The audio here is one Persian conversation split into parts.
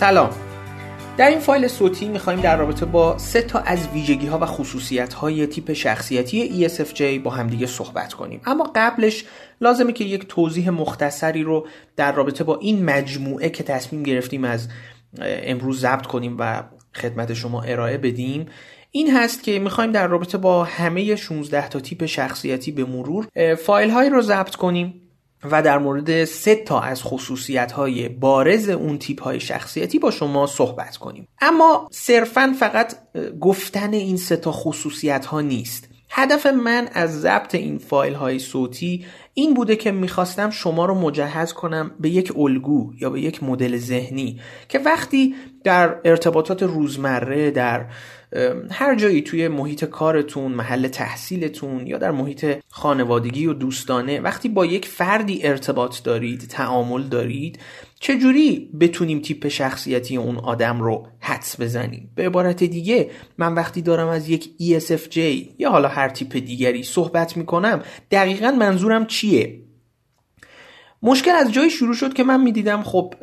سلام. در این فایل صوتی می‌خوایم در رابطه با سه تا از ویژگی ها و خصوصیت های تیپ شخصیتی ESFJ با همدیگه صحبت کنیم. اما قبلش لازمه که یک توضیح مختصری رو در رابطه با این مجموعه که تصمیم گرفتیم از امروز ضبط کنیم و خدمت شما ارائه بدیم. این هست که می‌خوایم در رابطه با همه 16 تا تیپ شخصیتی به مرور فایل هایی رو ضبط کنیم. و در مورد سه تا از خصوصیت های بارز اون تیپ های شخصیتی با شما صحبت کنیم. اما صرفا فقط گفتن این سه تا خصوصیت ها نیست. هدف من از ضبط این فایل های صوتی این بوده که می‌خواستم شما رو مجهز کنم به یک الگو یا به یک مدل ذهنی که وقتی در ارتباطات روزمره در هر جایی توی محیط کارتون محل تحصیلتون یا در محیط خانوادگی و دوستانه وقتی با یک فردی ارتباط دارید تعامل دارید چجوری بتونیم تیپ شخصیتی اون آدم رو حدس بزنیم؟ به عبارت دیگه من وقتی دارم از یک ESFJ یا حالا هر تیپ دیگری صحبت می‌کنم دقیقا منظورم چیه؟ مشکل از جایی شروع شد که من می‌دیدم خب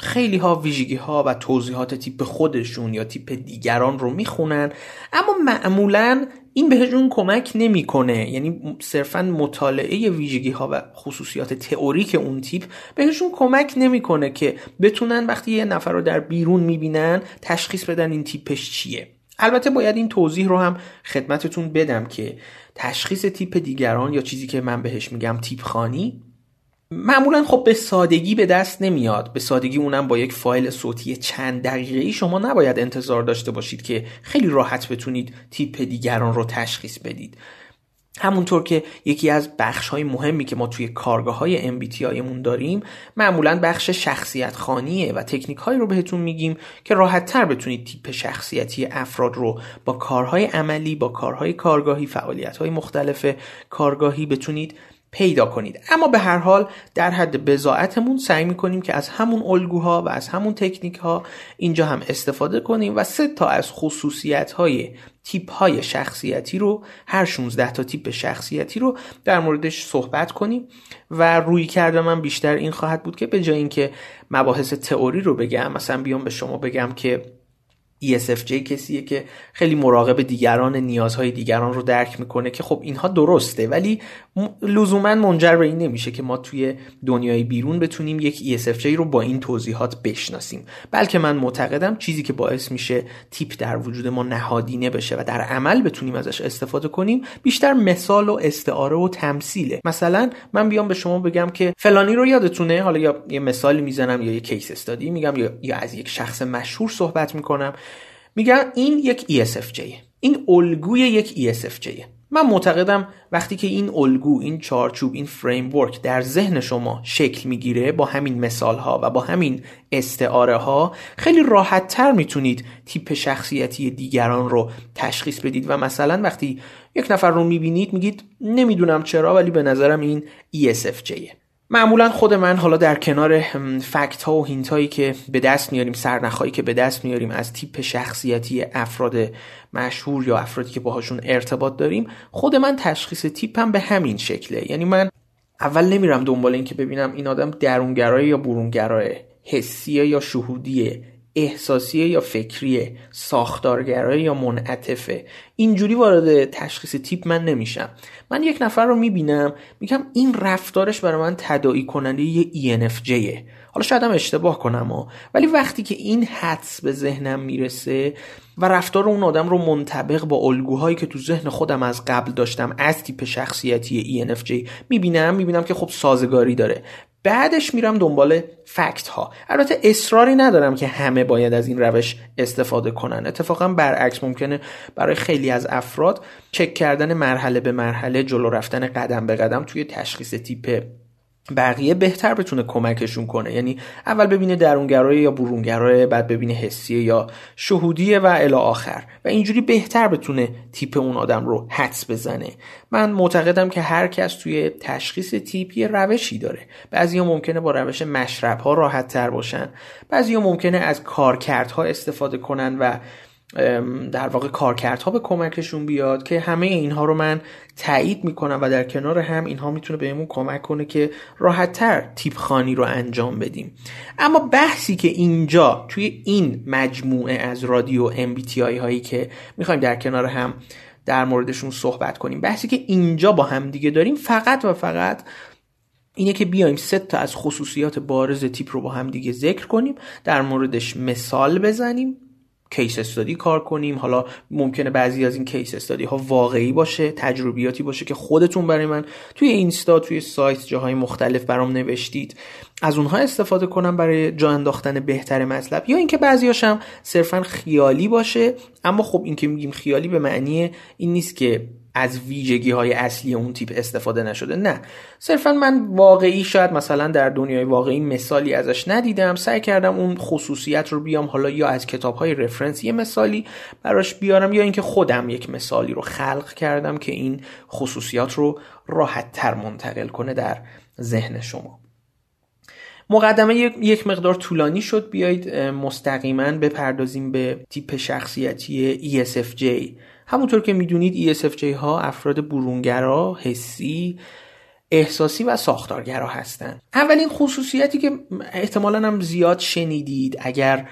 خیلی ها ویژگی ها و توضیحات تیپ خودشون یا تیپ دیگران رو می‌خونن اما معمولا این بهشون کمک نمی‌کنه. یعنی صرفا مطالعه ویژگی ها و خصوصیات تئوریک اون تیپ بهشون کمک نمی‌کنه که بتونن وقتی یه نفر رو در بیرون می‌بینن تشخیص بدن این تیپش چیه. البته باید این توضیح رو هم خدمتتون بدم که تشخیص تیپ دیگران یا چیزی که من بهش میگم تیپ خانی معمولا خب به سادگی به دست نمیاد. به سادگی اونم با یک فایل صوتی چند دقیقه ای شما نباید انتظار داشته باشید که خیلی راحت بتونید تیپ دیگران رو تشخیص بدید. همونطور که یکی از بخش های مهمی که ما توی کارگاه های MBTI مون داریم معمولا بخش شخصیت خانیه و تکنیک هایی رو بهتون میگیم که راحت تر بتونید تیپ شخصیتی افراد رو با کارهای عملی با کارهای کارگاهی فعالیت های مختلف کارگاهی بتونید پیدا کنید. اما به هر حال در حد بزاعتمون سعی می‌کنیم که از همون الگوها و از همون تکنیک ها اینجا هم استفاده کنیم و سه تا از خصوصیت های تیپ های شخصیتی رو هر 16 تا تیپ شخصیتی رو در موردش صحبت کنیم و روی کرده من بیشتر این خواهد بود که به جای اینکه مباحث تئوری رو بگم مثلا بیام به شما بگم که ESFJ کسیه که خیلی مراقب دیگران نیازهای دیگران رو درک می‌کنه که خب اینها درسته ولی لزوما منجر به این نمیشه که ما توی دنیای بیرون بتونیم یک ESFJ رو با این توضیحات بشناسیم. بلکه من معتقدم چیزی که باعث میشه تیپ در وجود ما نهادینه بشه و در عمل بتونیم ازش استفاده کنیم بیشتر مثال و استعاره و تمثیله. مثلا من بیام به شما بگم که فلانی رو یادتونه؟ حالا یا یه مثالی می‌زنم یا یه case study میگم یا, یا از یک شخص مشهور صحبت می‌کنم. میگن این یک ESFJ این الگوی یک ESFJ من معتقدم وقتی که این الگو این چارچوب این framework در ذهن شما شکل می‌گیره با همین مثال ها و با همین استعاره ها خیلی راحت تر می‌تونید تیپ شخصیتی دیگران رو تشخیص بدید و مثلا وقتی یک نفر رو می‌بینید میگید نمی‌دونم چرا ولی به نظرم این ESFJه معمولا خود من حالا در کنار فکت ها و هینت هایی که به دست میاریم سرنخهایی که به دست میاریم از تیپ شخصیتی افراد مشهور یا افرادی که باهاشون ارتباط داریم خود من تشخیص تیپم به همین شکله. یعنی من اول نمیرم دنبال این که ببینم این آدم درونگرای یا برونگرای حسیه یا شهودیه. احساسیه یا فکریه ساختارگرایی یا منعطفه. اینجوری وارد تشخیص تیپ من نمیشم. من یک نفر رو می‌بینم میگم این رفتارش برای من تداعی کننده یه ENFJه حالا شاید هم اشتباه کنم ها. ولی وقتی که این حدس به ذهنم می‌رسه و رفتار اون آدم رو منطبق با الگوهایی که تو ذهن خودم از قبل داشتم از تیپ شخصیتی ENFJ می‌بینم می‌بینم که خب سازگاری داره. بعدش میرم دنبال فکت ها البته اصراری ندارم که همه باید از این روش استفاده کنن. اتفاقا برعکس ممکنه برای خیلی از افراد چک کردن مرحله به مرحله جلو رفتن قدم به قدم توی تشخیص تیپ بقیه بهتر بتونه کمکشون کنه. یعنی اول ببینه درونگرای یا برونگرای بعد ببینه حسیه یا شهودیه و الی آخر. و اینجوری بهتر بتونه تیپ اون آدم رو حدس بزنه. من معتقدم که هر کس توی تشخیص تیپ یه روشی داره. بعضیا ممکنه با روش مشرب ها راحت تر باشن. بعضیا ممکنه از کارکردها استفاده کنن و در واقع کارکردها به کمکشون بیاد که همه اینها رو من تایید می‌کنم و در کنار هم اینها می‌تونه بهمون کمک کنه که راحتتر تیپ خانی رو انجام بدیم. اما بحثی که اینجا توی این مجموعه از رادیو MBTI هایی که می‌خوایم در کنار هم در موردشون صحبت کنیم بحثی که اینجا با هم دیگه داریم فقط و فقط اینه که بیایم سه تا از خصوصیات بارز تیپ رو با هم دیگه ذکر کنیم در موردش مثال بزنیم کیس استادی کار کنیم. حالا ممکنه بعضی از این کیس استادی ها واقعی باشه تجربیاتی باشه که خودتون برای من توی اینستا توی سایت جاهای مختلف برام نوشتید. از اونها استفاده کنم برای جا انداختن بهتر مطلب. یا اینکه بعضیاش هم صرفا خیالی باشه. اما خب این که میگیم خیالی به معنی این نیست که از ویژگی های اصلی اون تیپ استفاده نشده. نه. صرفا من واقعی شاید مثلا در دنیای واقعی مثالی ازش ندیدم. سعی کردم اون خصوصیت رو بیام حالا یا از کتاب های رفرنس یه مثالی براش بیارم یا اینکه خودم یک مثالی رو خلق کردم که این خصوصیات رو راحت تر منتقل کنه در ذهن شما. مقدمه یک مقدار طولانی شد. بیایید مستقیما بپردازیم به تیپ شخصیتی ESFJ همونطور که می‌دونید ESFJ ها افراد برونگرا، حسی، احساسی و ساختارگرا هستند. اولین خصوصیتی که احتمالا هم زیاد شنیدید اگر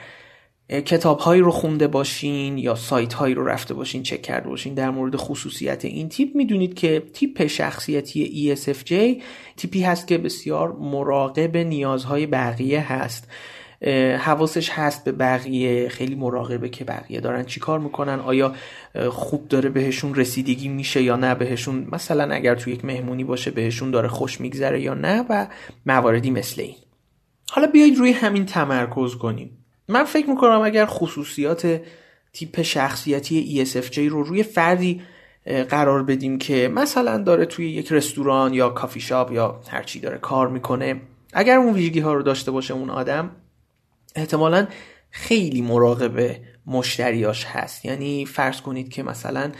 کتاب هایی رو خونده باشین یا سایت هایی رو رفته باشین چک کرده باشین در مورد خصوصیت این تیپ می‌دونید که تیپ شخصیتی ESFJ تیپی هست که بسیار مراقب نیازهای بقیه هست حواسش هست به بقیه خیلی مراقبه که بقیه دارن چی کار می‌کنن آیا خوب داره بهشون رسیدگی میشه یا نه بهشون مثلا اگر توی یک مهمونی باشه بهشون داره خوش میگذره یا نه و مواردی مثل این. حالا بیایید روی همین تمرکز کنیم. من فکر می‌کنم اگر خصوصیات تیپ شخصیتی ESFJ رو روی فردی قرار بدیم که مثلا داره توی یک رستوران یا کافی شاپ یا هرچی داره کار می‌کنه اگر اون ویژگی ها رو داشته باشه اون آدم احتمالا خیلی مراقب مشتریاش هست. یعنی فرض کنید که مثلا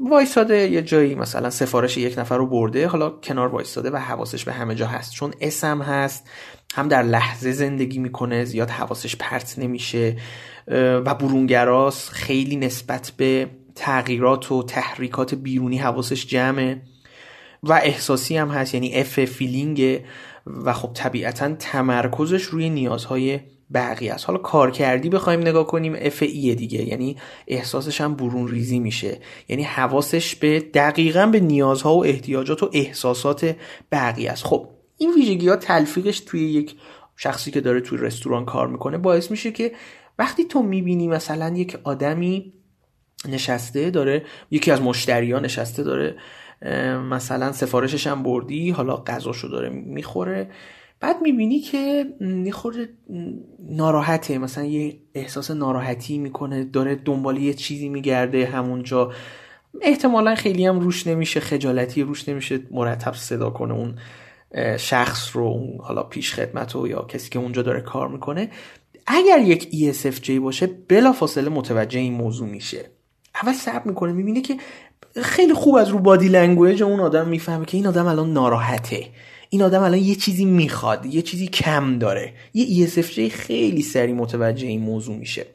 وایساده یه جایی مثلا سفارش یک نفر رو برده حالا کنار وایساده و حواسش به همه جا هست. چون اسم هست هم در لحظه زندگی می‌کنه زیاد حواسش پرت نمیشه و برونگراس خیلی نسبت به تغییرات و تحریکات بیرونی حواسش جمعه. و احساسی هم هست یعنی F feeling و خب طبیعتا تمرکزش روی نیازهای بقیه است. حالا کار کردی بخوایم نگاه کنیم اف ای دیگه یعنی احساسش هم برون ریزی میشه. یعنی حواسش به دقیقا به نیازها و احتیاجات و احساسات بقیه است. خب این ویژگی ها تلفیقش توی یک شخصی که داره توی رستوران کار می‌کنه باعث میشه که وقتی تو می‌بینی مثلا یک آدمی نشسته داره یکی از مشتریان نشسته داره مثلا سفارشش هم بردی حالا غذاشو داره می‌خوره. بعد می‌بینی که می‌خوره ناراحته مثلا یه احساس ناراحتی می‌کنه داره دنبال یه چیزی میگرده همونجا. احتمالا خیلی هم روش نمیشه خجالتی روش نمیشه مرتب صدا کنه اون شخص رو اون حالا پیش خدمت و یا کسی که اونجا داره کار می‌کنه. اگر یک ESFJ باشه بلا فاصله متوجه این موضوع میشه. اول صبر می‌کنه می‌بینه که خیلی خوب از رو body language اون آدم می‌فهمه که این آدم الان ناراحته. این آدم الان یه چیزی می‌خواد یه چیزی کم داره. یه ESFJ خیلی سریع متوجه این موضوع میشه.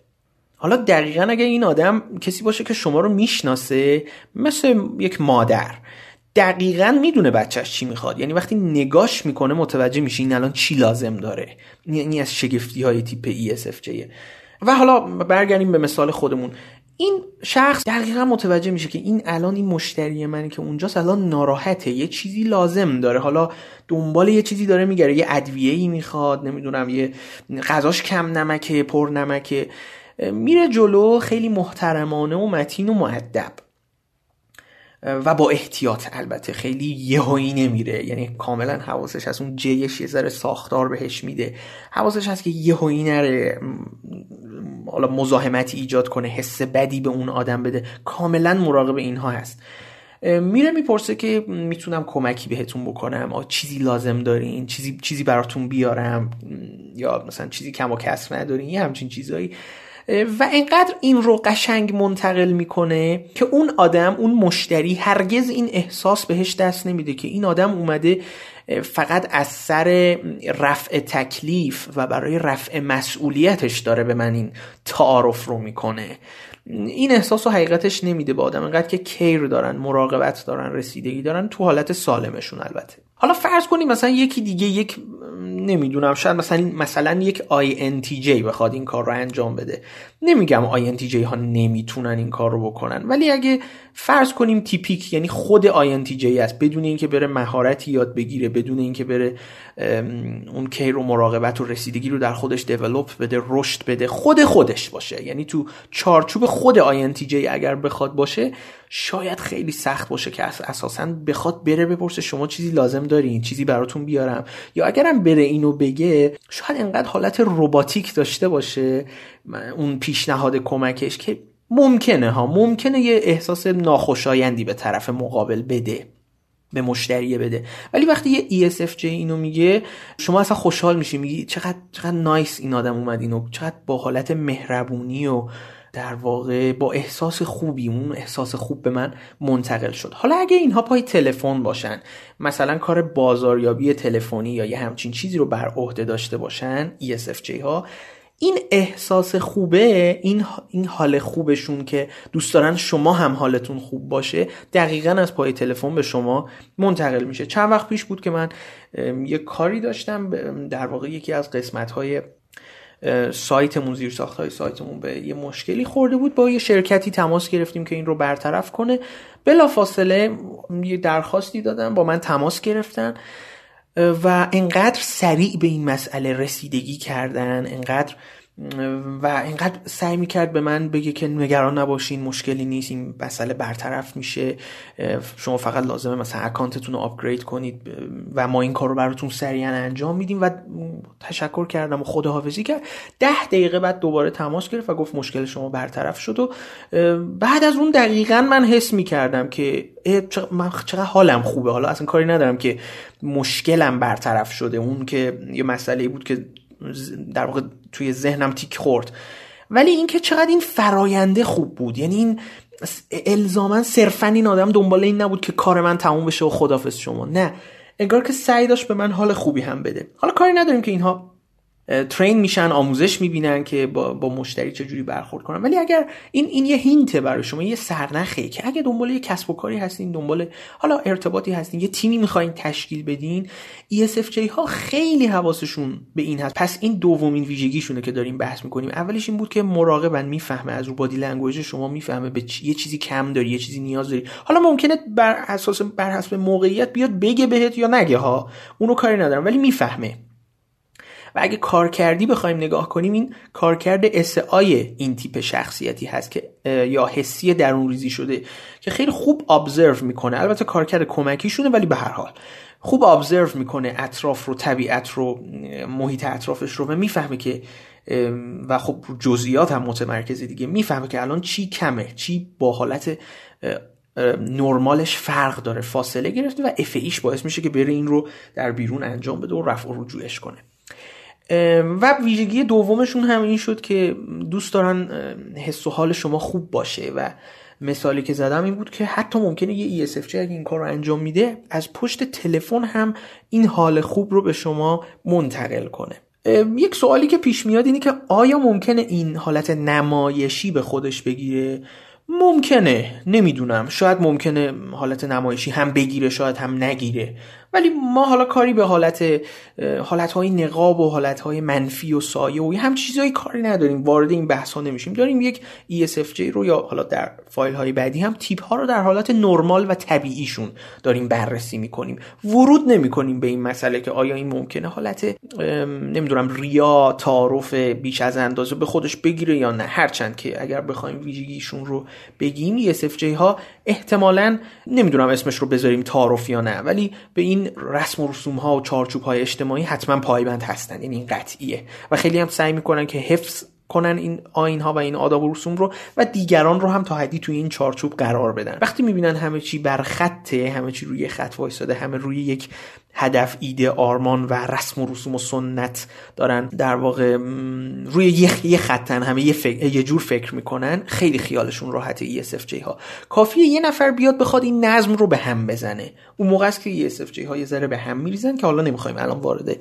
حالا دقیقا اگر این آدم کسی باشه که شما رو می‌شناسه مثل یک مادر دقیقا می‌دونه بچهش چی می‌خواد. یعنی وقتی نگاش می‌کنه متوجه میشه این الان چی لازم داره. یعنی از شگفتی های تیپ ESFJ و حالا برگردیم به مثال خودمون. این شخص دقیقا متوجه میشه که این الان این مشتری منی که اونجاست الان ناراحته. یه چیزی لازم داره. حالا دنبال یه چیزی داره میگره. یه ادویه ای می‌خواد نمی‌دونم یه غذاش کم نمکه پر نمکه. میره جلو خیلی محترمانه و متین و معدب و با احتیاط البته. خیلی یهویی نمیره. یعنی کاملا حواسش از اون جیش یه ذره ساختار بهش میده. حواسش هست که یهویی نره. حالا مزاحمتی ایجاد کنه. حس بدی به اون آدم بده. کاملا مراقب اینها هست. میره می‌پرسه که می‌تونم کمکی بهتون بکنم. چیزی لازم دارین؟ چیزی چیزی براتون بیارم؟ یا مثلا چیزی کم و کسر ندارین؟ یه همچین چیزایی. و اینقدر این رو قشنگ منتقل می‌کنه که اون آدم اون مشتری هرگز این احساس بهش دست نمیده که این آدم اومده فقط از سر رفع تکلیف و برای رفع مسئولیتش داره به من این تعارف رو می‌کنه. این احساس و حقیقتش نمیده به آدم. انقدر که کیر دارن مراقبت دارن رسیدگی دارن تو حالت سالمشون البته. حالا فرض کنیم مثلا یکی دیگه یک نمی‌دونم شاید مثلا مثلا یک INTJ بخواد این کار رو انجام بده. نمیگم INTJ ها نمی‌تونن این کار رو بکنن ولی اگه فرض کنیم تیپیک یعنی خود INTJ است بدون اینکه بره مهارتی یاد بگیره بدون اینکه بره اون کیر و مراقبت و رسیدگی رو در خودش دیولپ بده رشد بده خود خودش باشه. یعنی تو چارچوب خود INTJ اگر بخواد باشه شاید خیلی سخت باشه که اساسا بخواد بره بپرسه شما چیزی لازم دارین چیزی براتون بیارم. یا اگرم بره اینو بگه شاید انقدر حالت رباتیک داشته باشه اون پیشنهاد کمکش که ممکنه ها ممکنه یه احساس ناخوشایندی به طرف مقابل بده به مشتری بده. ولی وقتی یه ESFJ اینو میگه شما اصلا خوشحال میشی میگی چقدر چقدر نایس این آدم اومد اینو چقدر با حالت مهربونی و در واقع با احساس خوبی اون احساس خوب به من منتقل شد. حالا اگه اینها پای تلفن باشن مثلا کار بازاریابی تلفنی یا یه همچین چیزی رو بر عهده داشته باشن ESFJ ها این احساس خوبه این این حال خوبشون که دوست دارن شما هم حالتون خوب باشه دقیقا از پای تلفن به شما منتقل میشه. چند وقت پیش بود که من یه کاری داشتم در واقع یکی از قسمت های سایتمون زیر ساخت های سایتمون به یه مشکلی خورده بود. با یه شرکتی تماس گرفتیم که این رو برطرف کنه. بلا فاصله یه درخواستی دادن با من تماس گرفتن. و انقدر سریع به این مسئله رسیدگی کردن انقدر و اینقدر سعی می‌کرد به من بگه که نگران نباشین مشکلی نیست این مسئله برطرف میشه شما فقط لازمه مثلا اکانتتون رو آپگرید کنید و ما این کار رو براتون سریعا انجام میدیم و تشکر کردم و خداحافظی کرد. ده دقیقه بعد دوباره تماس گرفت و گفت مشکل شما برطرف شد و بعد از اون دقیقا من حس می‌کردم که چقدر حالم خوبه. حالا اصلا کاری ندارم که مشکلم برطرف شده. اون که یه مسئله بود که در واقع توی ذهنم تیک خورد. ولی اینکه چقدر این فراینده خوب بود. یعنی این الزاما صرفا این آدم دنبال این نبود که کار من تموم بشه و خدافظ شما. نه. انگار که سعی داشت به من حال خوبی هم بده. حالا کاری نداریم که اینها ترین میشن آموزش می‌بینن که با, با مشتری چجوری برخورد کنن. ولی اگر این این یه hint ه برای شما یه سرنخه که اگه دنبال یه کسب و کاری هستین دنبال حالا ارتباطی هستین یه تیمی می‌خواین تشکیل بدین ESFJ ها خیلی حواسشون به این هست. پس این دومین ویژگیشونه که داریم بحث می‌کنیم. اولش این بود که مراقبن می‌فهمه از رو body language شما می‌فهمه به یه چیزی کم داری یه چیزی نیاز داری. حالا ممکنه بر اساس بر حسب موقعیت بیاد بگه بهت یا نگه ها. اونو کاری ندارم. ولی می‌فهمه. و اگه کارکردی بخوایم نگاه کنیم این کارکرد اسعای این تیپ شخصیتی هست که یا حسی درون ریزی شده که خیلی خوب ابزرو می‌کنه. البته کارکرد کمکیشونه ولی به هر حال خوب ابزرو می‌کنه اطراف رو طبیعت رو محیط اطرافش رو و می‌فهمه که و خب جزئیات هم متمرکزه دیگه. می‌فهمه که الان چی کمه چی با حالت نرمالش فرق داره. فاصله گرفته و اف ایش باعث میشه که بره این رو در بیرون انجام بده و رفع رجوعش کنه. و ویژگی دومشون هم این شد که دوست دارن حس و حال شما خوب باشه و مثالی که زدم این بود که حتی ممکنه یه ESFJ اگه این کار رو انجام میده از پشت تلفن هم این حال خوب رو به شما منتقل کنه. یک سوالی که پیش میاد اینه که آیا ممکنه این حالت نمایشی به خودش بگیره؟ ممکنه نمی‌دونم. شاید ممکنه حالت نمایشی هم بگیره شاید هم نگیره. ولی ما حالا کاری به حالت حالتهای نقاب و حالتهای منفی و سایه و هم چیزهایی کاری نداریم. وارد این بحث ها نمیشیم. داریم یک ESFJ رو یا حالا در فایل های بعدی هم تیپ ها رو در حالت نرمال و طبیعیشون داریم بررسی می‌کنیم. ورود نمی‌کنیم به این مسئله که آیا این ممکنه حالت نمی‌دونم ریا تعارف بیش از اندازه به خودش بگیره یا نه. هرچند که اگر بخوایم ویژگیشون رو بگیم ESFJ ها احتمالا نمی‌دونم اسمش رو بذاریم تعارف یا نه ولی به این رسم و رسوم ها و چارچوب های اجتماعی حتما پایبند هستن یعنی این قطعیه. و خیلی هم سعی می‌کنن که حفظ کنن این آین ها و این آداب و رسوم رو و دیگران رو هم تا حدی توی این چارچوب قرار بدن. وقتی می‌بینن همه چی بر خطه همه چی روی خط وایساده همه روی یک هدف ایده آرمان و رسم و رسوم و سنت دارن در واقع روی یه, خطن همه یه, یه جور فکر می‌کنن خیلی خیالشون راحته ESFJ ها. کافیه یه نفر بیاد بخواد این نظم رو به هم بزنه. اون موقع است که ESFJ ها یه ذره به هم میریزن که حالا نمی‌خوایم الان وارد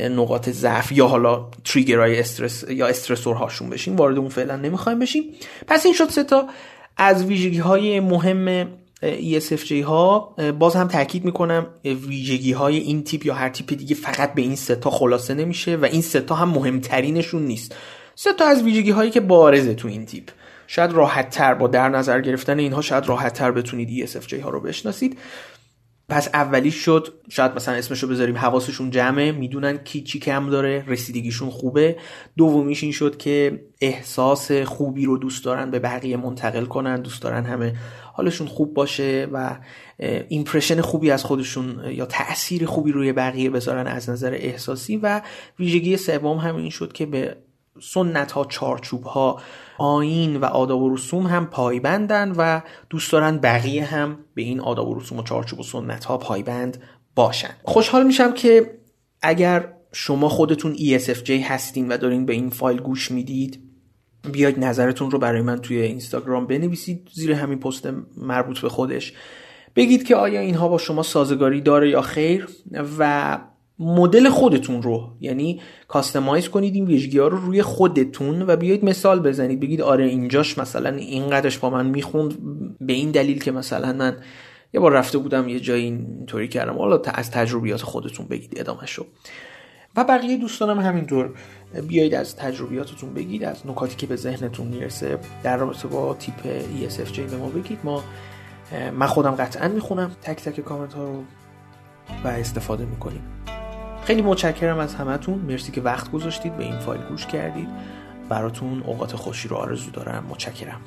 نقاط ضعف یا حالا تریگرهای استرس یا استرسور هاشون بشیم وارد اون فعلا نمی‌خوایم بشیم. پس این شد سه تا از ویژگی های مهم ESFJ ها. باز هم تاکید می‌کنم ویژگی های این تیپ یا هر تیپ دیگه فقط به این سه تا خلاصه نمیشه و این سه تا هم مهمترینشون نیست. سه تا از ویژگی هایی که بارزه تو این تیپ. شاید راحت تر با در نظر گرفتن اینها شاید راحت تر بتونید ESFJ ها رو بشناسید. پس اولی شد شاید مثلا اسمشو بذاریم حواسشون جمعه می‌دونن کی چی کم داره رسیدگیشون خوبه. دومیش این شد که احساس خوبی رو دوست دارن به بقیه منتقل کنن دوست دارن همه حالشون خوب باشه و ایمپرشن خوبی از خودشون یا تاثیر خوبی روی بقیه بذارن از نظر احساسی. و ویژگی سوم هم این شد که به سنت ها چارچوب ها آین و آداب و رسوم هم پایبندن و دوست دارن بقیه هم به این آداب و رسوم و چارچوب و سنت ها پایبند باشن. خوشحال میشم که اگر شما خودتون ESFJ هستین و دارین به این فایل گوش می‌دید بیاید نظرتون رو برای من توی اینستاگرام بنویسید. زیر همین پست مربوط به خودش. بگید که آیا اینها با شما سازگاری داره یا خیر و مدل خودتون رو یعنی کاستماایز کنید این ویژگی ها رو روی خودتون و بیایید مثال بزنید بگید آره اینجاش مثلا اینقدرش با من می‌خوند به این دلیل که مثلا من یه بار رفته بودم یه جایی اینطوری کردم. حالا از تجربیات خودتون بگید ادامه شو و بقیه دوستانم همینطور بیایید از تجربیاتتون بگید از نکاتی که به ذهنتون می‌رسه در رابطه با تیپ ESFJ به ما بگید. ما من خودم قطعا می‌خونم تک تک کامنت ها رو و استفاده می‌کنیم. خیلی متشکرم از همتون. مرسی که وقت گذاشتید به این فایل گوش کردید. براتون اوقات خوشی رو آرزو دارم. متشکرم.